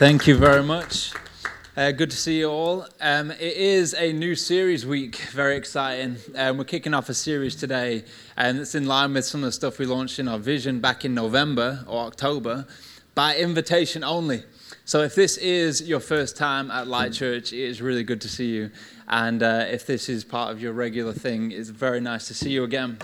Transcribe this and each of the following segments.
Thank you very much. Uh, good to see you all. Um, it is a new series week, very exciting. Um, we're kicking off a series today, and it's in line with some of the stuff we launched in our vision back in November or October by invitation only. So, if this is your first time at Light Church, it is really good to see you. And uh, if this is part of your regular thing, it's very nice to see you again.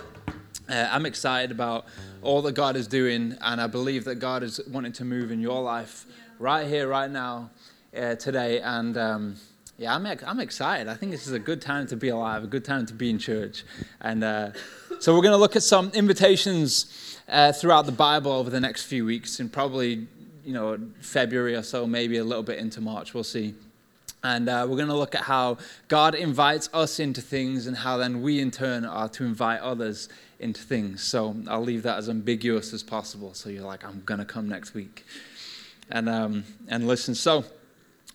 Uh, I'm excited about all that God is doing, and I believe that God is wanting to move in your life right here, right now, uh, today. And um, yeah, I'm, I'm excited. I think this is a good time to be alive, a good time to be in church. And uh, so we're going to look at some invitations uh, throughout the Bible over the next few weeks, and probably, you know, February or so, maybe a little bit into March. We'll see. And uh, we're going to look at how God invites us into things and how then we in turn are to invite others into things. So I'll leave that as ambiguous as possible. So you're like, I'm going to come next week and, um, and listen. So,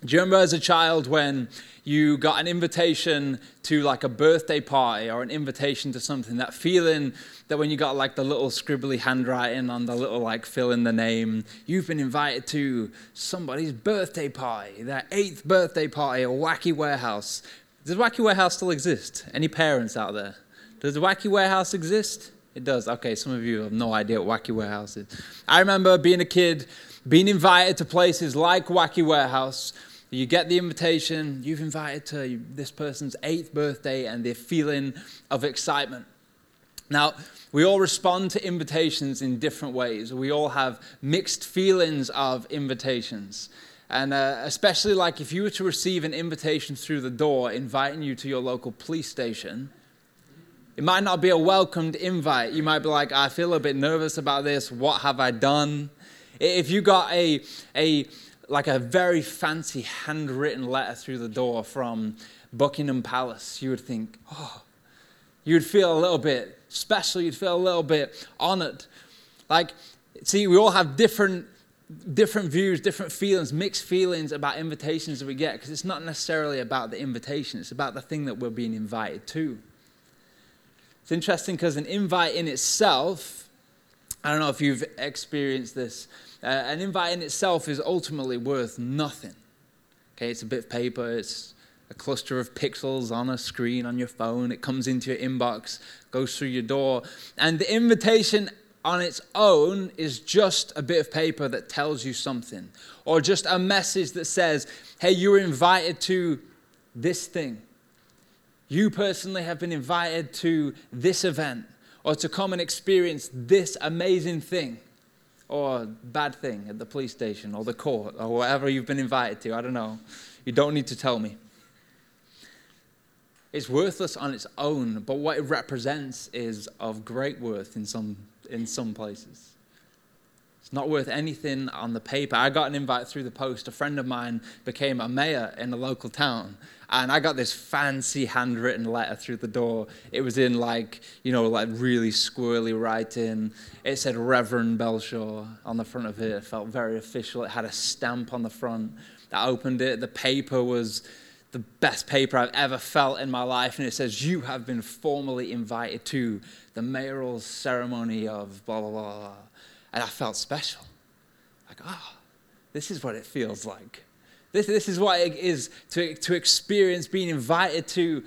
do you remember as a child when you got an invitation to like a birthday party or an invitation to something? That feeling that when you got like the little scribbly handwriting on the little like fill in the name, you've been invited to somebody's birthday party, their eighth birthday party, a wacky warehouse. Does Wacky Warehouse still exist? Any parents out there? Does Wacky Warehouse exist? It does. Okay, some of you have no idea what Wacky Warehouse is. I remember being a kid being invited to places like Wacky Warehouse. You get the invitation, you've invited to this person's eighth birthday, and the feeling of excitement. Now, we all respond to invitations in different ways. We all have mixed feelings of invitations. And uh, especially like if you were to receive an invitation through the door inviting you to your local police station, it might not be a welcomed invite. You might be like, I feel a bit nervous about this. What have I done? If you got a, a like a very fancy handwritten letter through the door from Buckingham Palace, you would think, oh, you would feel a little bit special. You'd feel a little bit honored. Like, see, we all have different different views, different feelings, mixed feelings about invitations that we get because it's not necessarily about the invitation, it's about the thing that we're being invited to. It's interesting because an invite in itself, I don't know if you've experienced this, uh, an invite in itself is ultimately worth nothing. Okay, it's a bit of paper, it's a cluster of pixels on a screen on your phone, it comes into your inbox, goes through your door, and the invitation on its own is just a bit of paper that tells you something, or just a message that says, hey, you're invited to this thing. You personally have been invited to this event, or to come and experience this amazing thing or bad thing at the police station or the court or whatever you've been invited to. I don't know. You don't need to tell me. It's worthless on its own, but what it represents is of great worth in some, in some places. It's not worth anything on the paper. I got an invite through the post. A friend of mine became a mayor in a local town, and I got this fancy handwritten letter through the door. It was in like, you know, like really squirrely writing. It said Reverend Belshaw on the front of it. It felt very official. It had a stamp on the front. I opened it. The paper was the best paper I've ever felt in my life, and it says, You have been formally invited to the mayoral ceremony of blah, blah, blah, blah. And I felt special. Like, ah, oh, this is what it feels like. This, this is what it is to, to experience being invited to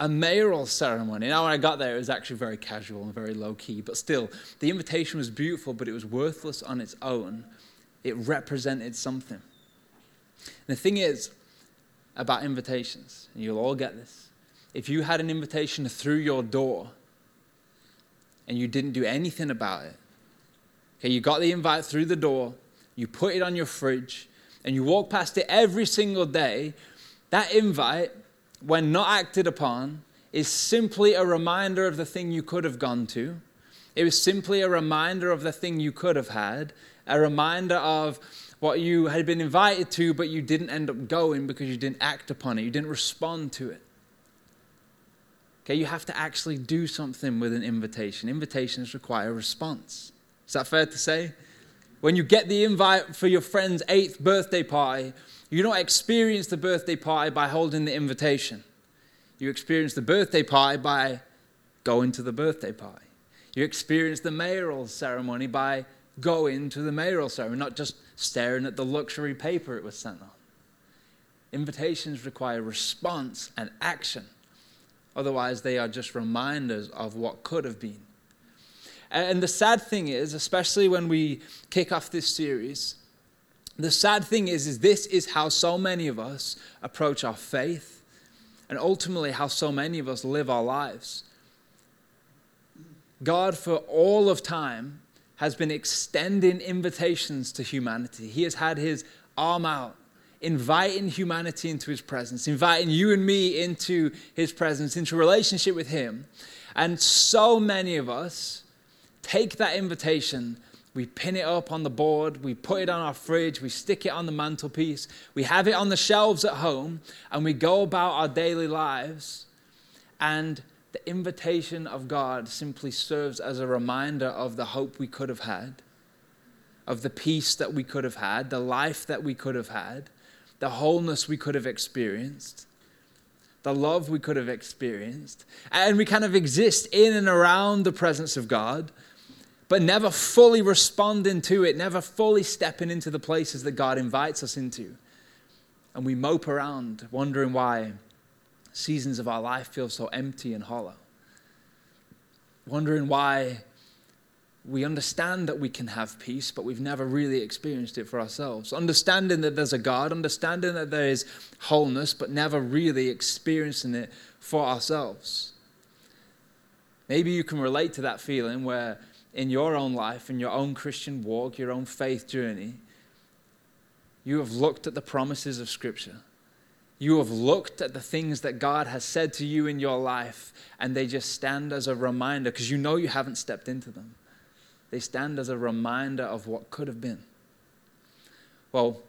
a mayoral ceremony. Now, when I got there, it was actually very casual and very low key, but still, the invitation was beautiful, but it was worthless on its own. It represented something. And the thing is about invitations, and you'll all get this if you had an invitation through your door and you didn't do anything about it, Okay, you got the invite through the door, you put it on your fridge, and you walk past it every single day. That invite, when not acted upon, is simply a reminder of the thing you could have gone to. It was simply a reminder of the thing you could have had, a reminder of what you had been invited to, but you didn't end up going because you didn't act upon it, you didn't respond to it. Okay, you have to actually do something with an invitation. Invitations require a response. Is that fair to say? When you get the invite for your friend's eighth birthday party, you don't experience the birthday party by holding the invitation. You experience the birthday party by going to the birthday party. You experience the mayoral ceremony by going to the mayoral ceremony, not just staring at the luxury paper it was sent on. Invitations require response and action. Otherwise, they are just reminders of what could have been. And the sad thing is, especially when we kick off this series, the sad thing is, is this is how so many of us approach our faith and ultimately how so many of us live our lives. God, for all of time, has been extending invitations to humanity. He has had his arm out, inviting humanity into his presence, inviting you and me into his presence, into relationship with him. And so many of us take that invitation, we pin it up on the board, we put it on our fridge, we stick it on the mantelpiece, we have it on the shelves at home, and we go about our daily lives. And the invitation of God simply serves as a reminder of the hope we could have had, of the peace that we could have had, the life that we could have had, the wholeness we could have experienced, the love we could have experienced. And we kind of exist in and around the presence of God but never fully responding to it, never fully stepping into the places that God invites us into. And we mope around wondering why seasons of our life feel so empty and hollow. Wondering why we understand that we can have peace, but we've never really experienced it for ourselves. Understanding that there's a God, understanding that there is wholeness, but never really experiencing it for ourselves. Maybe you can relate to that feeling where in your own life, in your own Christian walk, your own faith journey, you have looked at the promises of Scripture. You have looked at the things that God has said to you in your life, and they just stand as a reminder because you know you haven't stepped into them. They stand as a reminder of what could have been. Well,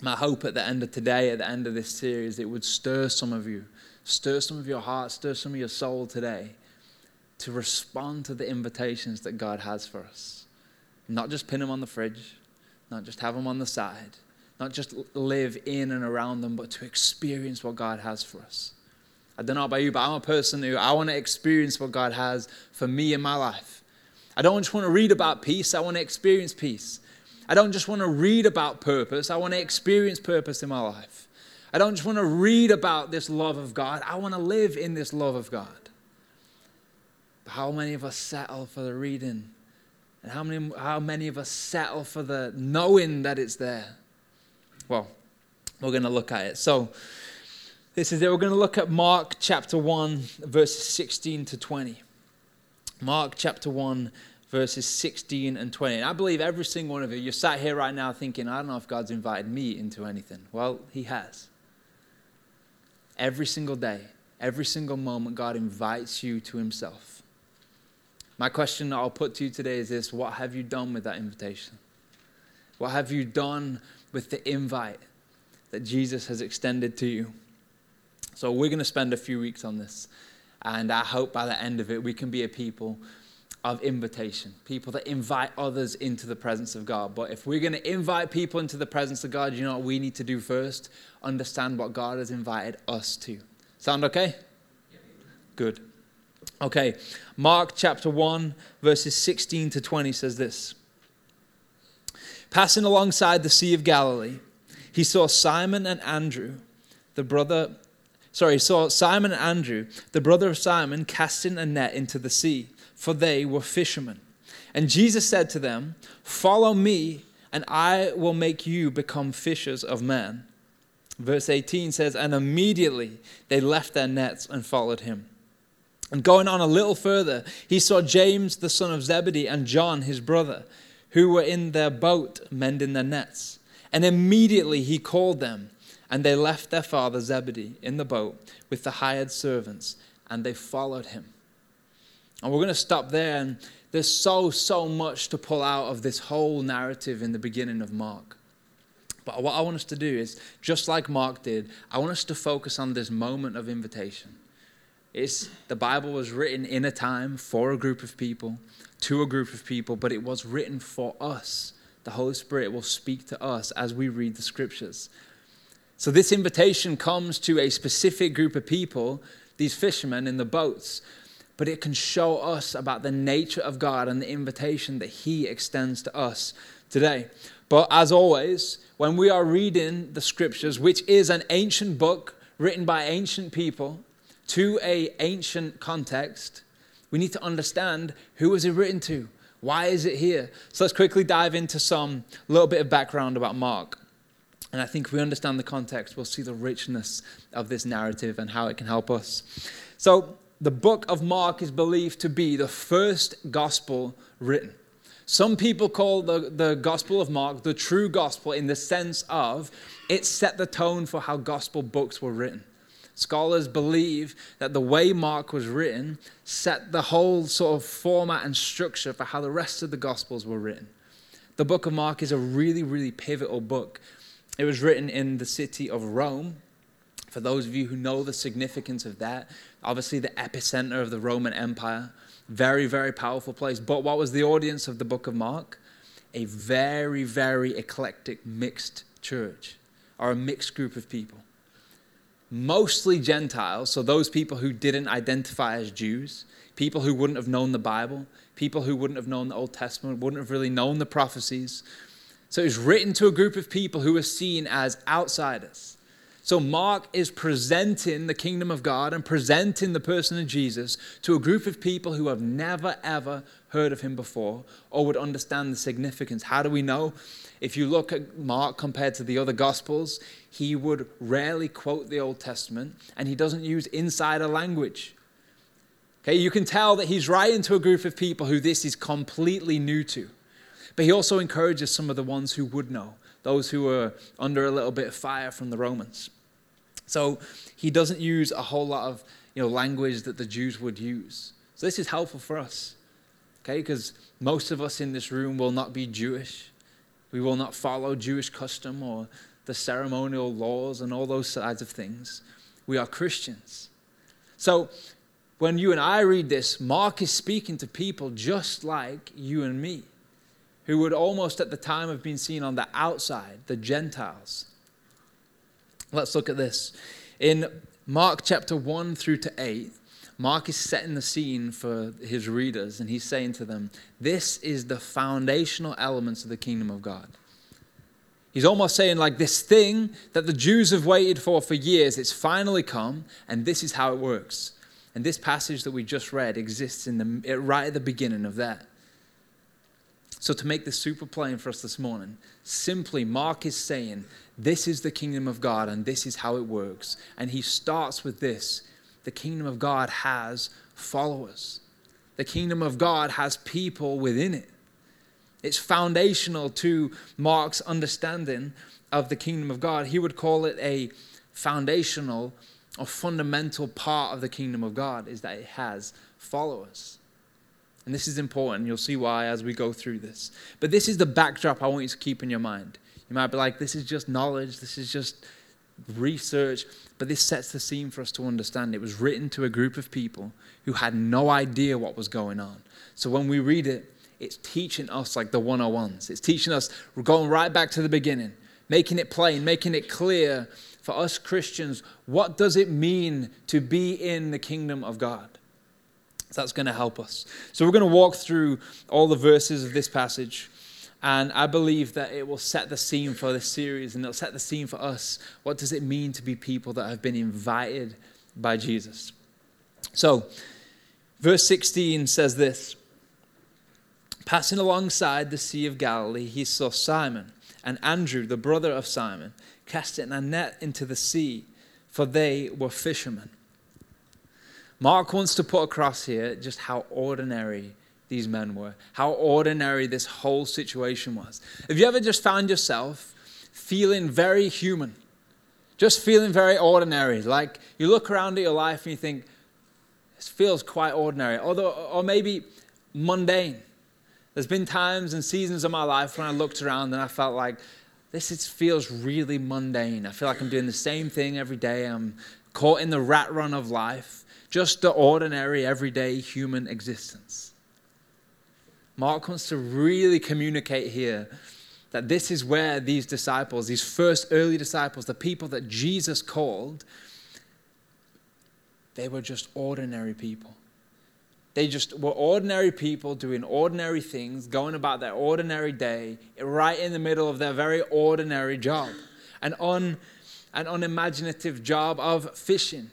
my hope at the end of today, at the end of this series, it would stir some of you, stir some of your heart, stir some of your soul today to respond to the invitations that God has for us. Not just pin them on the fridge, not just have them on the side, not just live in and around them, but to experience what God has for us. I don't know about you, but I'm a person who I want to experience what God has for me in my life. I don't just want to read about peace, I want to experience peace. I don't just want to read about purpose, I want to experience purpose in my life. I don't just want to read about this love of God, I want to live in this love of God. How many of us settle for the reading? And how many, how many of us settle for the knowing that it's there? Well, we're going to look at it. So, this is it. We're going to look at Mark chapter 1, verses 16 to 20. Mark chapter 1, verses 16 and 20. And I believe every single one of you, you're sat here right now thinking, I don't know if God's invited me into anything. Well, He has. Every single day, every single moment, God invites you to Himself. My question that I'll put to you today is this What have you done with that invitation? What have you done with the invite that Jesus has extended to you? So, we're going to spend a few weeks on this. And I hope by the end of it, we can be a people of invitation, people that invite others into the presence of God. But if we're going to invite people into the presence of God, you know what we need to do first? Understand what God has invited us to. Sound okay? Good. Okay, Mark chapter 1, verses 16 to 20 says this Passing alongside the Sea of Galilee, he saw Simon and Andrew, the brother, sorry, saw Simon and Andrew, the brother of Simon, casting a net into the sea, for they were fishermen. And Jesus said to them, Follow me, and I will make you become fishers of men. Verse 18 says, And immediately they left their nets and followed him. And going on a little further, he saw James the son of Zebedee and John his brother, who were in their boat mending their nets. And immediately he called them, and they left their father Zebedee in the boat with the hired servants, and they followed him. And we're going to stop there, and there's so, so much to pull out of this whole narrative in the beginning of Mark. But what I want us to do is, just like Mark did, I want us to focus on this moment of invitation. It's, the Bible was written in a time for a group of people, to a group of people, but it was written for us. The Holy Spirit will speak to us as we read the scriptures. So, this invitation comes to a specific group of people, these fishermen in the boats. but it can show us about the nature of God and the invitation that He extends to us today. But as always, when we are reading the scriptures, which is an ancient book written by ancient people to a ancient context, we need to understand who was it written to? Why is it here? So let's quickly dive into some little bit of background about Mark. And I think if we understand the context, we'll see the richness of this narrative and how it can help us. So, the book of Mark is believed to be the first gospel written. Some people call the, the Gospel of Mark the true gospel in the sense of it set the tone for how gospel books were written. Scholars believe that the way Mark was written set the whole sort of format and structure for how the rest of the Gospels were written. The book of Mark is a really, really pivotal book. It was written in the city of Rome. For those of you who know the significance of that, obviously the epicenter of the Roman Empire. Very, very powerful place. But what was the audience of the book of Mark? A very, very eclectic, mixed church, or a mixed group of people. Mostly Gentiles, so those people who didn't identify as Jews, people who wouldn't have known the Bible, people who wouldn't have known the Old Testament, wouldn't have really known the prophecies. So it was written to a group of people who were seen as outsiders. So Mark is presenting the kingdom of God and presenting the person of Jesus to a group of people who have never ever heard of him before or would understand the significance. How do we know? If you look at Mark compared to the other gospels, he would rarely quote the Old Testament and he doesn't use insider language. Okay, you can tell that he's writing to a group of people who this is completely new to. But he also encourages some of the ones who would know those who were under a little bit of fire from the Romans. So he doesn't use a whole lot of you know, language that the Jews would use. So this is helpful for us, okay? Because most of us in this room will not be Jewish. We will not follow Jewish custom or the ceremonial laws and all those sides of things. We are Christians. So when you and I read this, Mark is speaking to people just like you and me who would almost at the time have been seen on the outside, the Gentiles. Let's look at this. In Mark chapter 1 through to 8, Mark is setting the scene for his readers, and he's saying to them, This is the foundational elements of the kingdom of God. He's almost saying, like, this thing that the Jews have waited for for years, it's finally come, and this is how it works. And this passage that we just read exists in the, right at the beginning of that. So, to make this super plain for us this morning, simply Mark is saying, This is the kingdom of God and this is how it works. And he starts with this the kingdom of God has followers, the kingdom of God has people within it. It's foundational to Mark's understanding of the kingdom of God. He would call it a foundational or fundamental part of the kingdom of God, is that it has followers. And this is important. You'll see why as we go through this. But this is the backdrop I want you to keep in your mind. You might be like, this is just knowledge, this is just research, but this sets the scene for us to understand. It was written to a group of people who had no idea what was going on. So when we read it, it's teaching us like the 101s. It's teaching us, we're going right back to the beginning, making it plain, making it clear for us Christians what does it mean to be in the kingdom of God? So that's going to help us. So we're going to walk through all the verses of this passage. And I believe that it will set the scene for this series and it'll set the scene for us. What does it mean to be people that have been invited by Jesus? So, verse 16 says this Passing alongside the Sea of Galilee, he saw Simon and Andrew, the brother of Simon, casting a net into the sea, for they were fishermen. Mark wants to put across here just how ordinary these men were, how ordinary this whole situation was. Have you ever just found yourself feeling very human? Just feeling very ordinary. Like you look around at your life and you think, this feels quite ordinary. Although, or maybe mundane. There's been times and seasons of my life when I looked around and I felt like this is, feels really mundane. I feel like I'm doing the same thing every day. I'm caught in the rat run of life just the ordinary, everyday human existence. Mark wants to really communicate here that this is where these disciples, these first early disciples, the people that Jesus called, they were just ordinary people. They just were ordinary people doing ordinary things, going about their ordinary day, right in the middle of their very ordinary job. An, un, an unimaginative job of fishing.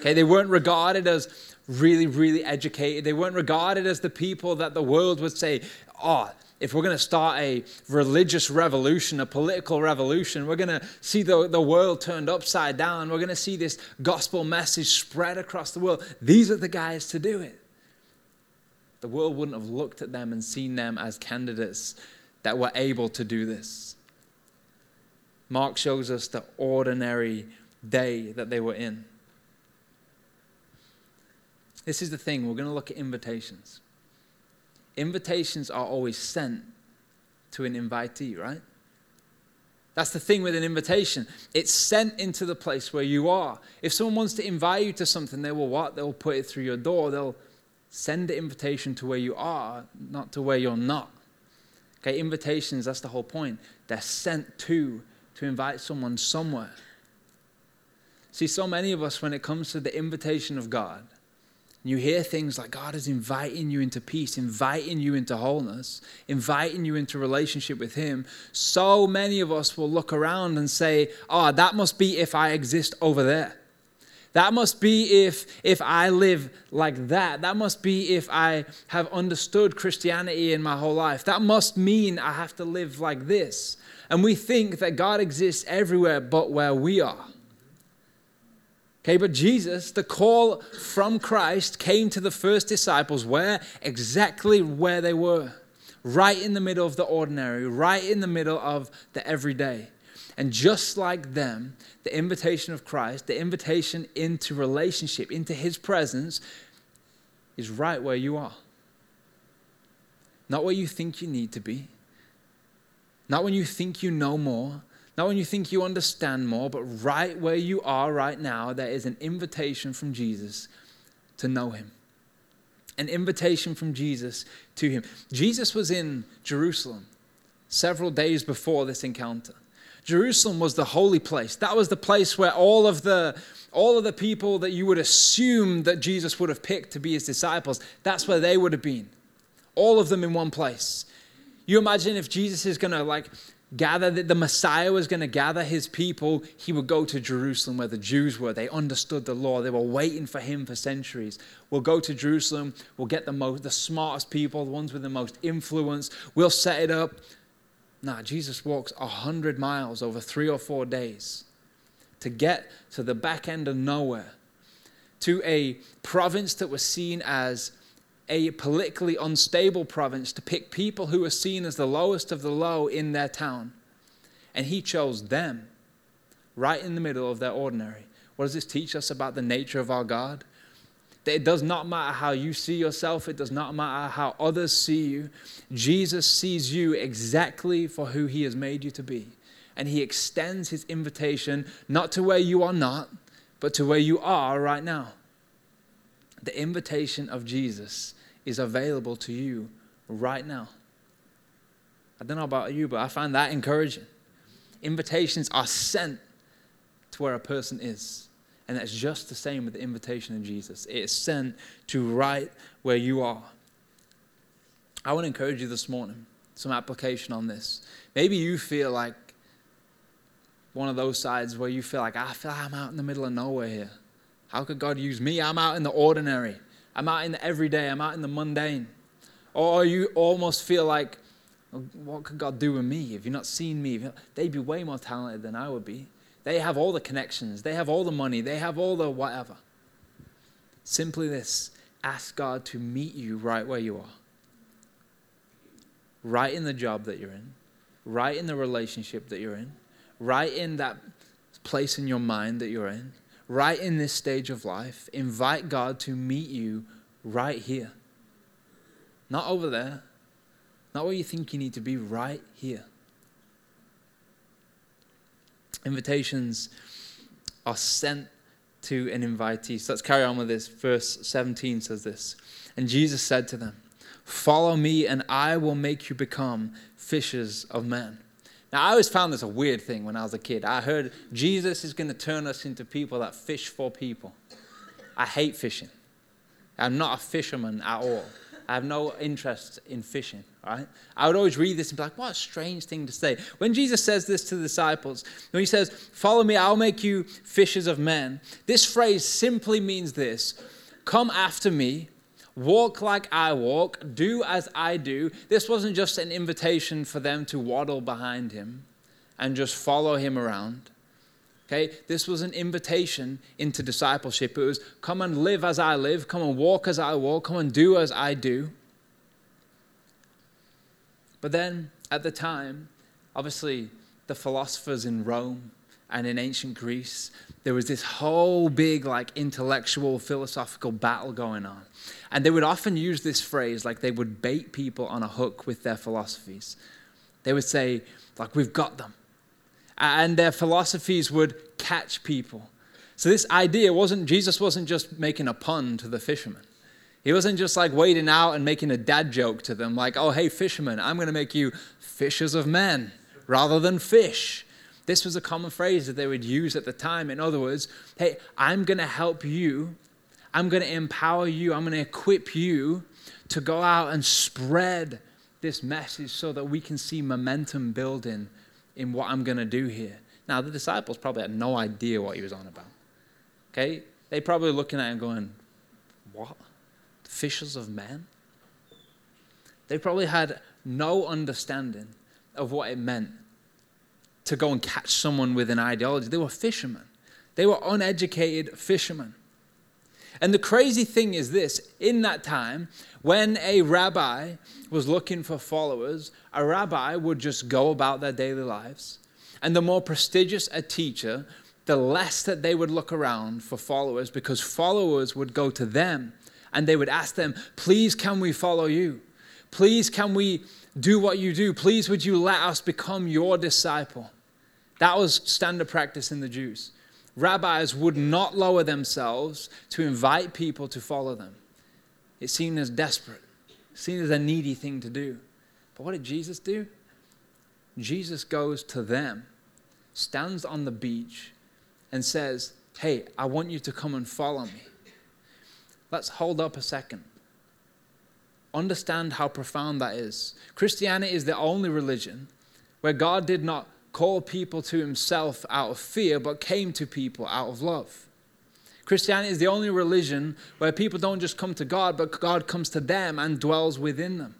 Okay, they weren't regarded as really, really educated. They weren't regarded as the people that the world would say, oh, if we're going to start a religious revolution, a political revolution, we're going to see the, the world turned upside down, we're going to see this gospel message spread across the world. These are the guys to do it. The world wouldn't have looked at them and seen them as candidates that were able to do this. Mark shows us the ordinary day that they were in. This is the thing, we're going to look at invitations. Invitations are always sent to an invitee, right? That's the thing with an invitation. It's sent into the place where you are. If someone wants to invite you to something, they will what? They'll put it through your door. They'll send the invitation to where you are, not to where you're not. Okay, invitations, that's the whole point. They're sent to to invite someone somewhere. See, so many of us, when it comes to the invitation of God, you hear things like God is inviting you into peace, inviting you into wholeness, inviting you into relationship with Him. So many of us will look around and say, Oh, that must be if I exist over there. That must be if, if I live like that. That must be if I have understood Christianity in my whole life. That must mean I have to live like this. And we think that God exists everywhere but where we are. Okay, but Jesus, the call from Christ came to the first disciples where? Exactly where they were. Right in the middle of the ordinary, right in the middle of the everyday. And just like them, the invitation of Christ, the invitation into relationship, into his presence, is right where you are. Not where you think you need to be. Not when you think you know more, not when you think you understand more, but right where you are right now, there is an invitation from Jesus to know him. An invitation from Jesus to him. Jesus was in Jerusalem several days before this encounter. Jerusalem was the holy place. That was the place where all of the all of the people that you would assume that Jesus would have picked to be his disciples, that's where they would have been. All of them in one place. You imagine if Jesus is going to like gather that the Messiah was going to gather his people, he would go to Jerusalem where the Jews were. They understood the law. They were waiting for him for centuries. We'll go to Jerusalem. We'll get the most, the smartest people, the ones with the most influence. We'll set it up. Nah, Jesus walks a hundred miles over three or four days to get to the back end of nowhere, to a province that was seen as a politically unstable province to pick people who were seen as the lowest of the low in their town. And he chose them right in the middle of their ordinary. What does this teach us about the nature of our God? That it does not matter how you see yourself, it does not matter how others see you. Jesus sees you exactly for who he has made you to be. And he extends his invitation not to where you are not, but to where you are right now. The invitation of Jesus is available to you right now. I don't know about you, but I find that encouraging. Invitations are sent to where a person is. And that's just the same with the invitation of Jesus. It is sent to right where you are. I want to encourage you this morning, some application on this. Maybe you feel like one of those sides where you feel like, I feel like I'm out in the middle of nowhere here. How could God use me? I'm out in the ordinary. I'm out in the everyday, I'm out in the mundane. Or you almost feel like, what could God do with me if you're not seeing me? They'd be way more talented than I would be. They have all the connections, they have all the money, they have all the whatever. Simply this ask God to meet you right where you are, right in the job that you're in, right in the relationship that you're in, right in that place in your mind that you're in, right in this stage of life, invite God to meet you right here. Not over there, not where you think you need to be, right here. Invitations are sent to an invitee. So let's carry on with this. Verse 17 says this And Jesus said to them, Follow me, and I will make you become fishers of men. Now, I always found this a weird thing when I was a kid. I heard Jesus is going to turn us into people that fish for people. I hate fishing. I'm not a fisherman at all. I have no interest in fishing, right? I would always read this and be like, what a strange thing to say. When Jesus says this to the disciples, when he says, Follow me, I'll make you fishers of men, this phrase simply means this Come after me, walk like I walk, do as I do. This wasn't just an invitation for them to waddle behind him and just follow him around. Okay, this was an invitation into discipleship. It was come and live as I live, come and walk as I walk, come and do as I do. But then at the time, obviously, the philosophers in Rome and in ancient Greece, there was this whole big, like, intellectual, philosophical battle going on. And they would often use this phrase, like, they would bait people on a hook with their philosophies. They would say, like, we've got them and their philosophies would catch people. So this idea wasn't, Jesus wasn't just making a pun to the fishermen. He wasn't just like waiting out and making a dad joke to them, like, oh, hey, fishermen, I'm going to make you fishers of men rather than fish. This was a common phrase that they would use at the time. In other words, hey, I'm going to help you. I'm going to empower you. I'm going to equip you to go out and spread this message so that we can see momentum building in what I'm going to do here. Now, the disciples probably had no idea what he was on about. Okay? They probably looking at him going, What? Fishers of men? They probably had no understanding of what it meant to go and catch someone with an ideology. They were fishermen, they were uneducated fishermen. And the crazy thing is this in that time, when a rabbi was looking for followers, a rabbi would just go about their daily lives. And the more prestigious a teacher, the less that they would look around for followers because followers would go to them and they would ask them, Please, can we follow you? Please, can we do what you do? Please, would you let us become your disciple? That was standard practice in the Jews rabbis would not lower themselves to invite people to follow them. It seemed as desperate, seen as a needy thing to do. But what did Jesus do? Jesus goes to them, stands on the beach, and says, Hey, I want you to come and follow me. Let's hold up a second. Understand how profound that is. Christianity is the only religion where God did not called people to himself out of fear, but came to people out of love. Christianity is the only religion where people don't just come to God, but God comes to them and dwells within them.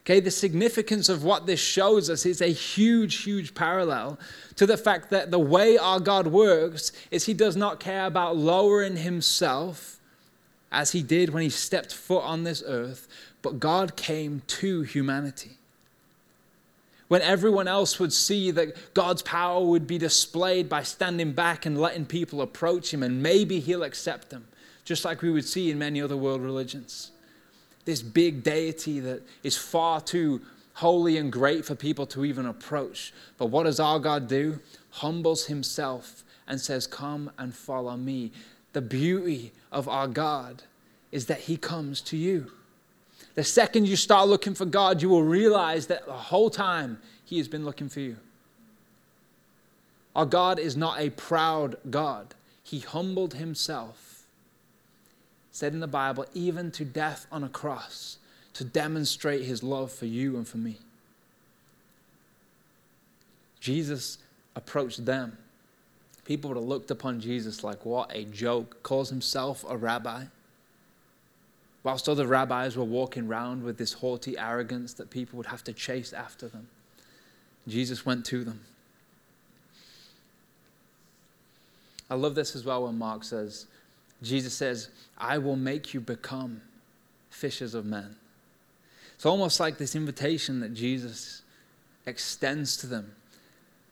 Okay, the significance of what this shows us is a huge, huge parallel to the fact that the way our God works is He does not care about lowering Himself as He did when He stepped foot on this earth, but God came to humanity when everyone else would see that God's power would be displayed by standing back and letting people approach Him, and maybe He'll accept them, just like we would see in many other world religions. This big deity that is far too holy and great for people to even approach. But what does our God do? Humbles Himself and says, Come and follow me. The beauty of our God is that He comes to you. The second you start looking for God, you will realize that the whole time He has been looking for you. Our God is not a proud God, He humbled Himself, said in the Bible, even to death on a cross, to demonstrate His love for you and for me. Jesus approached them. People would have looked upon Jesus like, what a joke, calls himself a rabbi whilst other rabbis were walking round with this haughty arrogance that people would have to chase after them. Jesus went to them. I love this as well when Mark says, Jesus says, I will make you become fishers of men. It's almost like this invitation that Jesus extends to them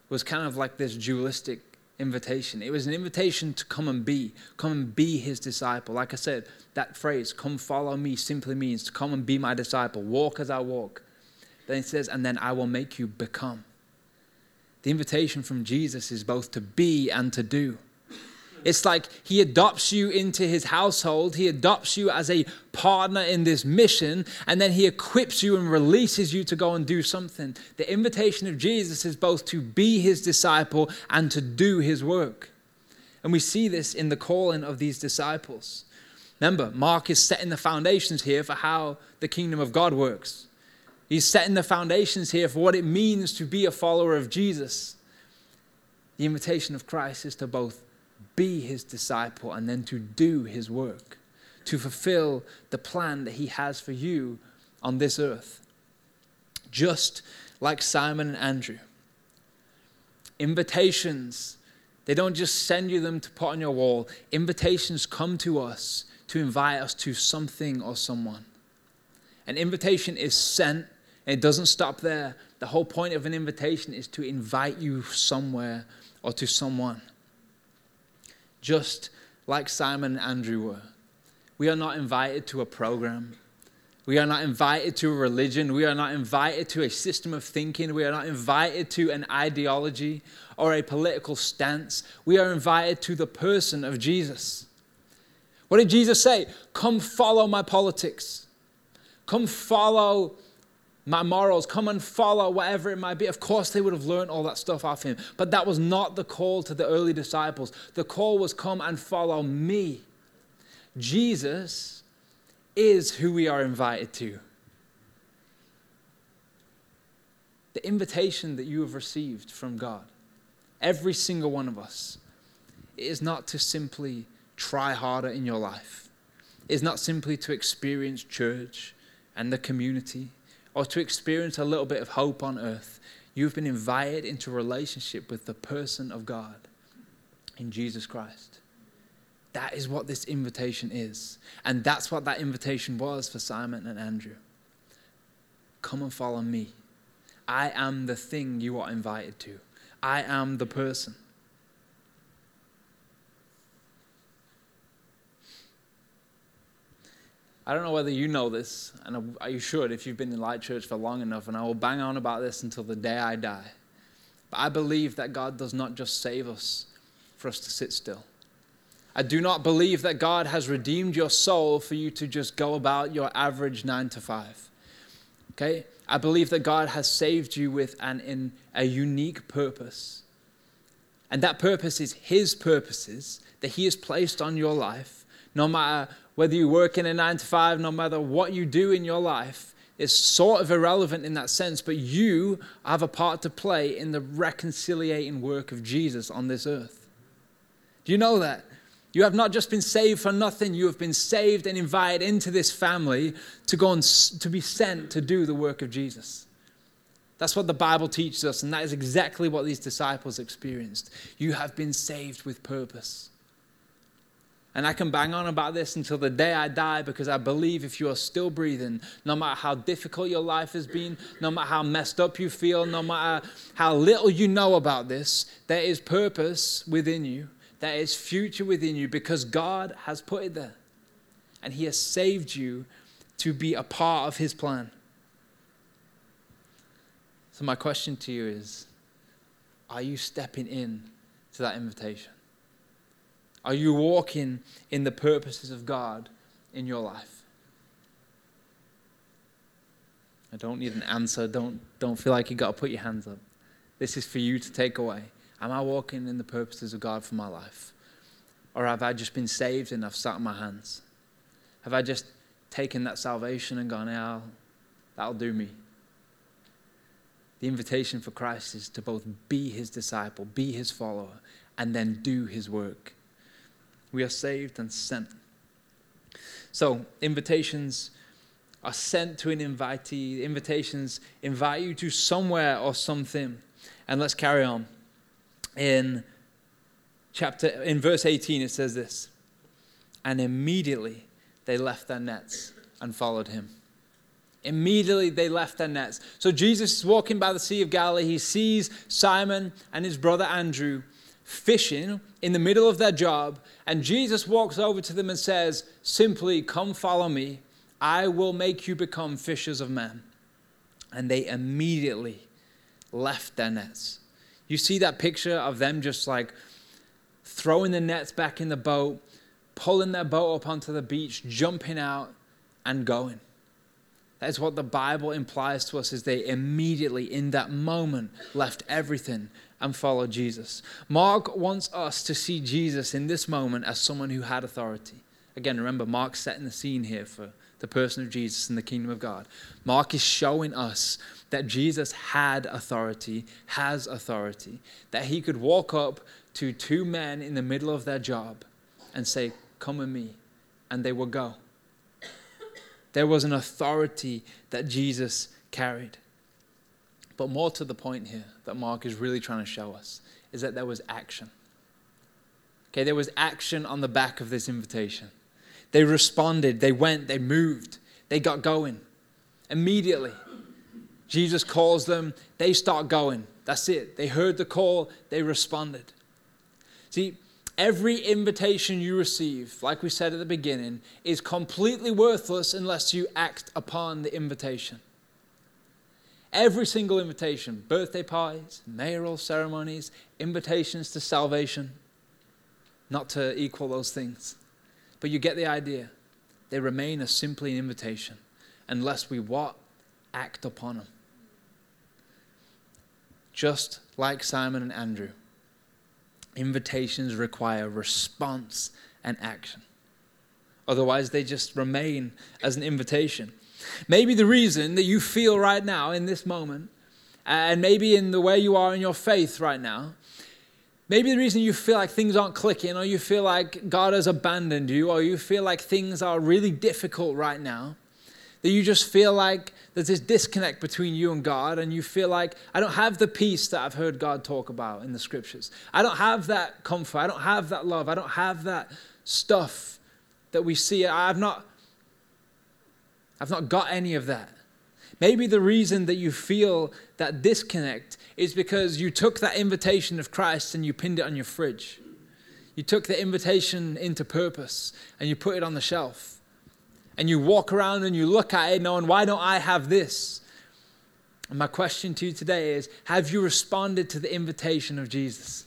was kind of like this dualistic invitation. It was an invitation to come and be, come and be his disciple. Like I said, that phrase, come follow me, simply means to come and be my disciple, walk as I walk. Then it says, and then I will make you become. The invitation from Jesus is both to be and to do. It's like he adopts you into his household, he adopts you as a partner in this mission, and then he equips you and releases you to go and do something. The invitation of Jesus is both to be his disciple and to do his work. And we see this in the calling of these disciples. Remember, Mark is setting the foundations here for how the kingdom of God works. He's setting the foundations here for what it means to be a follower of Jesus. The invitation of Christ is to both be his disciple and then to do his work, to fulfill the plan that he has for you on this earth. Just like Simon and Andrew. Invitations, they don't just send you them to put on your wall. Invitations come to us to invite us to something or someone. An invitation is sent, and it doesn't stop there. The whole point of an invitation is to invite you somewhere or to someone. Just like Simon and Andrew were. We are not invited to a program. We are not invited to a religion. We are not invited to a system of thinking. We are not invited to an ideology or a political stance. We are invited to the person of Jesus. What did Jesus say? Come follow my politics. Come follow my morals. Come and follow whatever it might be. Of course, they would have learned all that stuff off him. But that was not the call to the early disciples. The call was come and follow me. Jesus is who we are invited to. The invitation that you have received from God, every single one of us, is not to simply try harder in your life it is not simply to experience church and the community or to experience a little bit of hope on earth. You've been invited into relationship with the person of God in Jesus Christ. That is what this invitation is. And that's what that invitation was for Simon and Andrew. Come and follow me. I am the thing you are invited to, I am the person. I don't know whether you know this, and you should if you've been in Light Church for long enough, and I will bang on about this until the day I die. But I believe that God does not just save us for us to sit still. I do not believe that God has redeemed your soul for you to just go about your average nine to five. Okay? I believe that God has saved you with an in a unique purpose. And that purpose is His purposes that He has placed on your life, no matter whether you work in a nine to five, no matter what you do in your life, is sort of irrelevant in that sense, but you have a part to play in the reconciliating work of Jesus on this earth. Do you know that? You have not just been saved for nothing, you have been saved and invited into this family to go and to be sent to do the work of Jesus. That's what the Bible teaches us, and that is exactly what these disciples experienced. You have been saved with purpose. And I can bang on about this until the day I die because I believe if you are still breathing, no matter how difficult your life has been, no matter how messed up you feel, no matter how little you know about this, there is purpose within you, there is future within you because God has put it there. And He has saved you to be a part of His plan. So, my question to you is are you stepping in to that invitation? Are you walking in the purposes of God in your life? I don't need an answer. Don't, don't feel like you've got to put your hands up. This is for you to take away. Am I walking in the purposes of God for my life? Or have I just been saved and I've sat in my hands? Have I just taken that salvation and gone, yeah, that'll do me? The invitation for Christ is to both be his disciple, be his follower, and then do his work. We are saved and sent. So, invitations are sent to an invitee. Invitations invite you to somewhere or something. And let's carry on. In chapter in verse 18 it says this. And immediately they left their nets and followed him. Immediately they left their nets. So Jesus is walking by the Sea of Galilee. He sees Simon and his brother Andrew fishing in the middle of their job, and Jesus walks over to them and says, Simply, come follow me. I will make you become fishers of men. And they immediately left their nets. You see that picture of them just like throwing the nets back in the boat, pulling their boat up onto the beach, jumping out, and going. That's what the Bible implies to us is they immediately in that moment left everything and followed Jesus. Mark wants us to see Jesus in this moment as someone who had authority, Again, remember, Mark's setting the scene here for the person of Jesus in the kingdom of God. Mark is showing us that Jesus had authority, has authority, that he could walk up to two men in the middle of their job and say, Come with me, and they will go. There was an authority that Jesus carried. But more to the point here that Mark is really trying to show us is that there was action. Okay, there was action on the back of this invitation. They responded, they went, they moved, they got going. Immediately, Jesus calls them, they start going. That's it. They heard the call, they responded. See, every invitation you receive, like we said at the beginning, is completely worthless unless you act upon the invitation. Every single invitation birthday parties, mayoral ceremonies, invitations to salvation, not to equal those things. But you get the idea. They remain as simply an invitation unless we what? Act upon them. Just like Simon and Andrew, invitations require response and action. Otherwise, they just remain as an invitation. Maybe the reason that you feel right now in this moment, and maybe in the way you are in your faith right now, Maybe the reason you feel like things aren't clicking, or you feel like God has abandoned you, or you feel like things are really difficult right now, that you just feel like there's this disconnect between you and God, and you feel like, I don't have the peace that I've heard God talk about in the scriptures. I don't have that comfort. I don't have that love. I don't have that stuff that we see. I've not, I've not got any of that. Maybe the reason that you feel that disconnect is because you took that invitation of Christ and you pinned it on your fridge. You took the invitation into purpose and you put it on the shelf. And you walk around and you look at it knowing, why don't I have this? And my question to you today is Have you responded to the invitation of Jesus?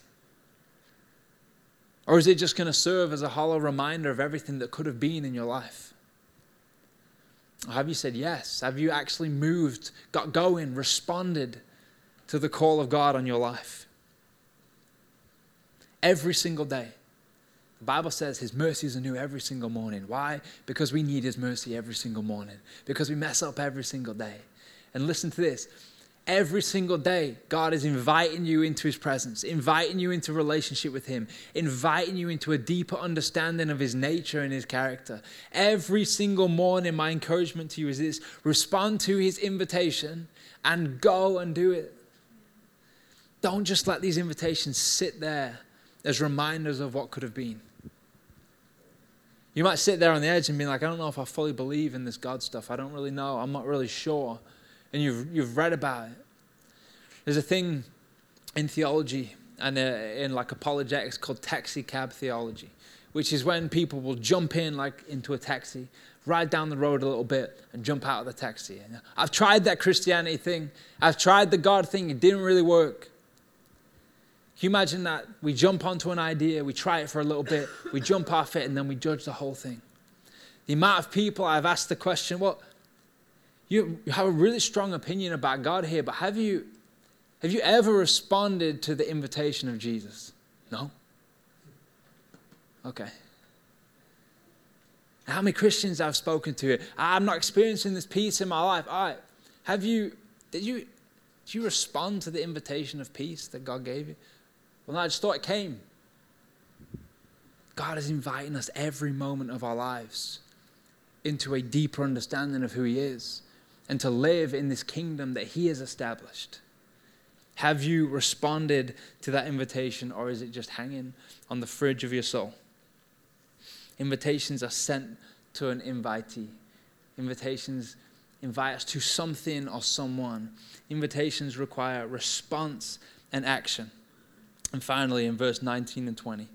Or is it just going to serve as a hollow reminder of everything that could have been in your life? Have you said yes? Have you actually moved, got going, responded to the call of God on your life? Every single day. Bible says His mercies are new every single morning. Why? Because we need His mercy every single morning. Because we mess up every single day. And listen to this Every single day, God is inviting you into His presence, inviting you into relationship with Him, inviting you into a deeper understanding of His nature and His character. Every single morning, my encouragement to you is this respond to His invitation and go and do it. Don't just let these invitations sit there as reminders of what could have been. You might sit there on the edge and be like, I don't know if I fully believe in this God stuff. I don't really know. I'm not really sure and you've, you've read about it. There's a thing in theology and uh, in like apologetics called taxi cab theology, which is when people will jump in like into a taxi, ride down the road a little bit, and jump out of the taxi. I've tried that Christianity thing. I've tried the God thing. It didn't really work. Can you imagine that? We jump onto an idea, we try it for a little bit, we jump off it, and then we judge the whole thing. The amount of people I've asked the question, well, you have a really strong opinion about God here, but have you, have you ever responded to the invitation of Jesus? No? Okay. How many Christians I've spoken to? I'm not experiencing this peace in my life. All right. Have you, did you, did you respond to the invitation of peace that God gave you? Well, I just thought it came. God is inviting us every moment of our lives into a deeper understanding of who He is and to live in this kingdom that He has established? Have you responded to that invitation, or is it just hanging on the fridge of your soul? Invitations are sent to an invitee. Invitations invite us to something or someone. Invitations require response and action. And finally, in verse 19 and 20, he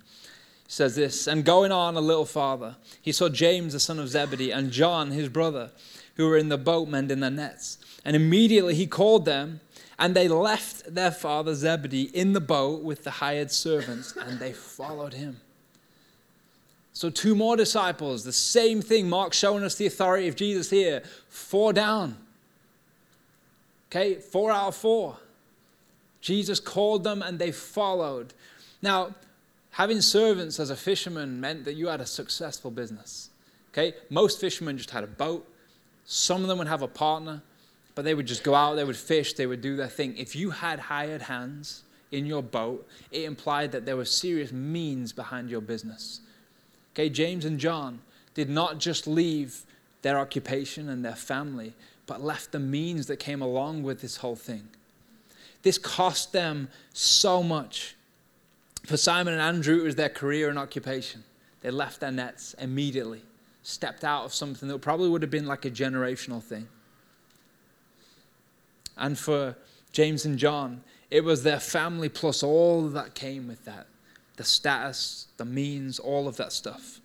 says this And going on a little farther, he saw James, the son of Zebedee, and John, his brother who were in the boat mending their nets. And immediately he called them, and they left their father Zebedee in the boat with the hired servants, and they followed him. So, two more disciples, the same thing. Mark showing us the authority of Jesus here. Four down. Okay, four out of four. Jesus called them and they followed. Now, Having servants as a fisherman meant that you had a successful business. Okay? Most fishermen just had a boat. Some of them would have a partner, but they would just go out, they would fish, they would do their thing. If you had hired hands in your boat, it implied that there were serious means behind your business. Okay, James and John did not just leave their occupation and their family, but left the means that came along with this whole thing. This cost them so much. For Simon and Andrew, it was their career and occupation. They left their nets immediately, stepped out of something that probably would have been like a generational thing. And for James and John, it was their family plus all that came with that the status, the means, all of that stuff.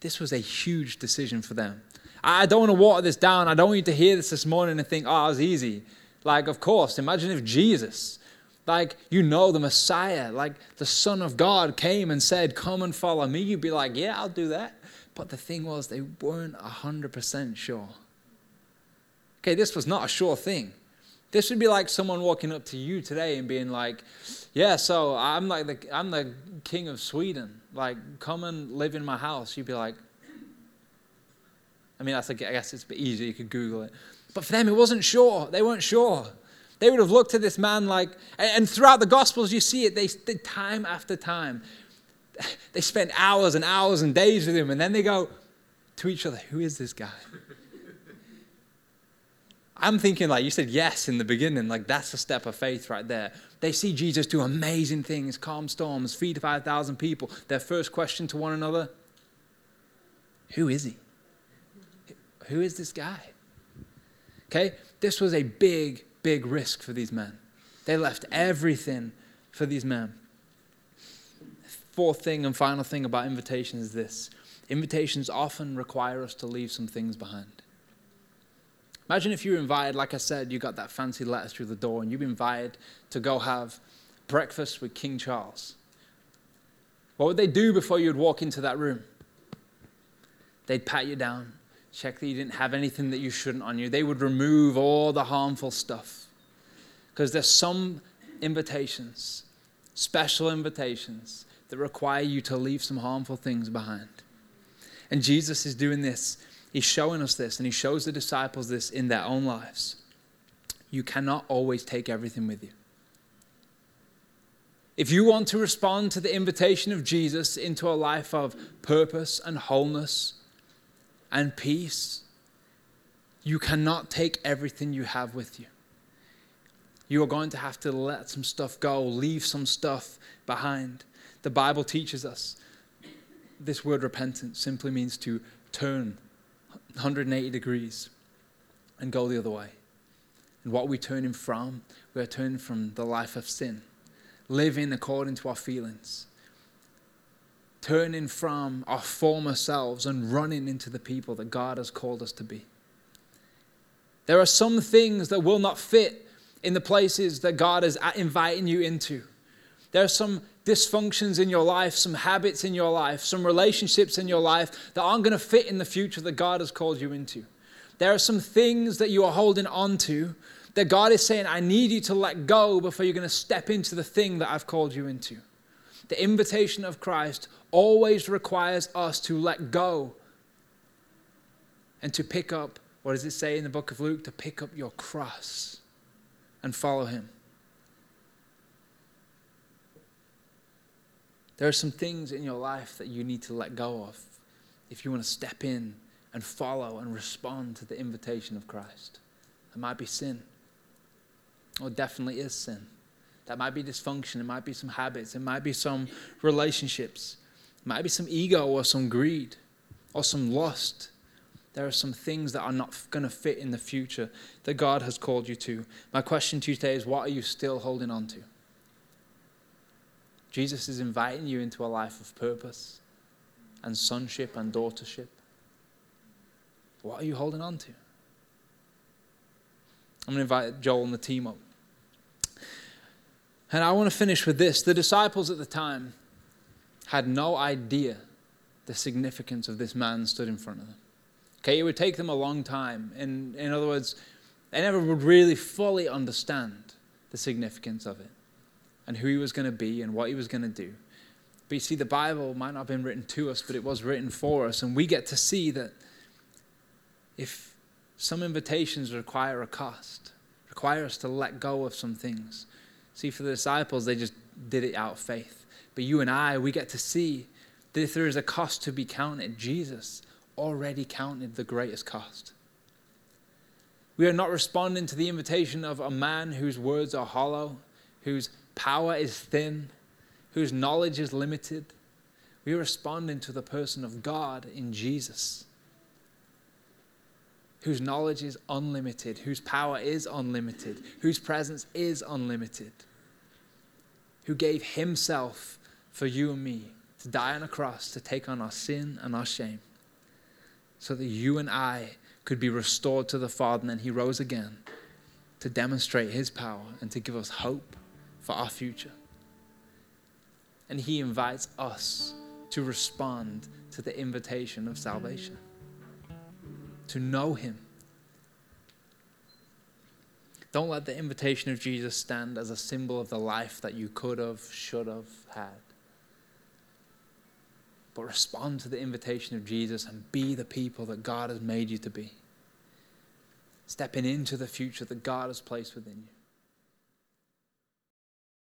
This was a huge decision for them. I don't want to water this down. I don't want you to hear this this morning and think, oh, it was easy. Like, of course, imagine if Jesus, like, you know, the Messiah, like the Son of God came and said, Come and follow me. You'd be like, Yeah, I'll do that. But the thing was, they weren't 100% sure. Okay, this was not a sure thing. This would be like someone walking up to you today and being like, "Yeah, so I'm like the I'm the king of Sweden. Like, come and live in my house." You'd be like, I mean, that's I guess it's a bit easier. You could Google it. But for them, it wasn't sure. They weren't sure. They would have looked at this man like, and throughout the Gospels, you see it. They did time after time. They spent hours and hours and days with him, and then they go to each other, "Who is this guy?" I'm thinking, like you said, yes in the beginning, like that's a step of faith right there. They see Jesus do amazing things, calm storms, feed 5,000 people. Their first question to one another Who is he? Who is this guy? Okay? This was a big, big risk for these men. They left everything for these men. Fourth thing and final thing about invitations is this invitations often require us to leave some things behind. Imagine if you were invited, like I said, you got that fancy letter through the door, and you've been invited to go have breakfast with King Charles. What would they do before you'd walk into that room? They'd pat you down, check that you didn't have anything that you shouldn't on you. They would remove all the harmful stuff. Because there's some invitations, special invitations, that require you to leave some harmful things behind. And Jesus is doing this. He's showing us this, and he shows the disciples this in their own lives. You cannot always take everything with you. If you want to respond to the invitation of Jesus into a life of purpose and wholeness and peace, you cannot take everything you have with you. You are going to have to let some stuff go, leave some stuff behind. The Bible teaches us this word repentance simply means to turn 180 degrees and go the other way. And what we turning from? We are turning from the life of sin, living according to our feelings, turning from our former selves and running into the people that God has called us to be. There are some things that will not fit in the places that God is inviting you into. There are some dysfunctions in your life, some habits in your life, some relationships in your life that aren't going to fit in the future that God has called you into. There are some things that you are holding on to that God is saying, I need you to let go before you're going to step into the thing that I've called you into. The invitation of Christ always requires us to let go and to pick up, what does it say in the book of Luke? To pick up your cross and follow him. There are some things in your life that you need to let go of if you want to step in and follow and respond to the invitation of Christ. It might be sin. Or it definitely is sin. That might be dysfunction. It might be some habits. It might be some relationships. It might be some ego or some greed or some lust. There are some things that are not going to fit in the future that God has called you to. My question to you today is what are you still holding on to? Jesus is inviting you into a life of purpose and sonship and daughtership. What are you holding on to? I'm going to invite Joel and the team up. And I want to finish with this. The disciples at the time had no idea the significance of this man stood in front of them. Okay, it would take them a long time. In, in other words, they never would really fully understand the significance of it and who he was going to be and what he was going to do. But you see, the Bible might not have been written to us, but it was written for us. And we get to see that if some invitations require a cost, require us to let go of some things. See, for the disciples, they just did it out of faith. But you and I, we get to see that if there is a cost to be counted, Jesus already counted the greatest cost. We are not responding to the invitation of a man whose words are hollow, whose power is thin, whose knowledge is limited. We are responding to the person of God in Jesus, whose knowledge is unlimited, whose power is unlimited, whose presence is unlimited, who gave himself for you and me to die on a cross to take on our sin and our shame so that you and I could be restored to the Father. And then he rose again to demonstrate his power and to give us hope for our future. And he invites us to respond to the invitation of salvation, to know him. Don't let the invitation of Jesus stand as a symbol of the life that you could have, should have had but respond to the invitation of Jesus and be the people that God has made you to be. Stepping into the future that God has placed within you.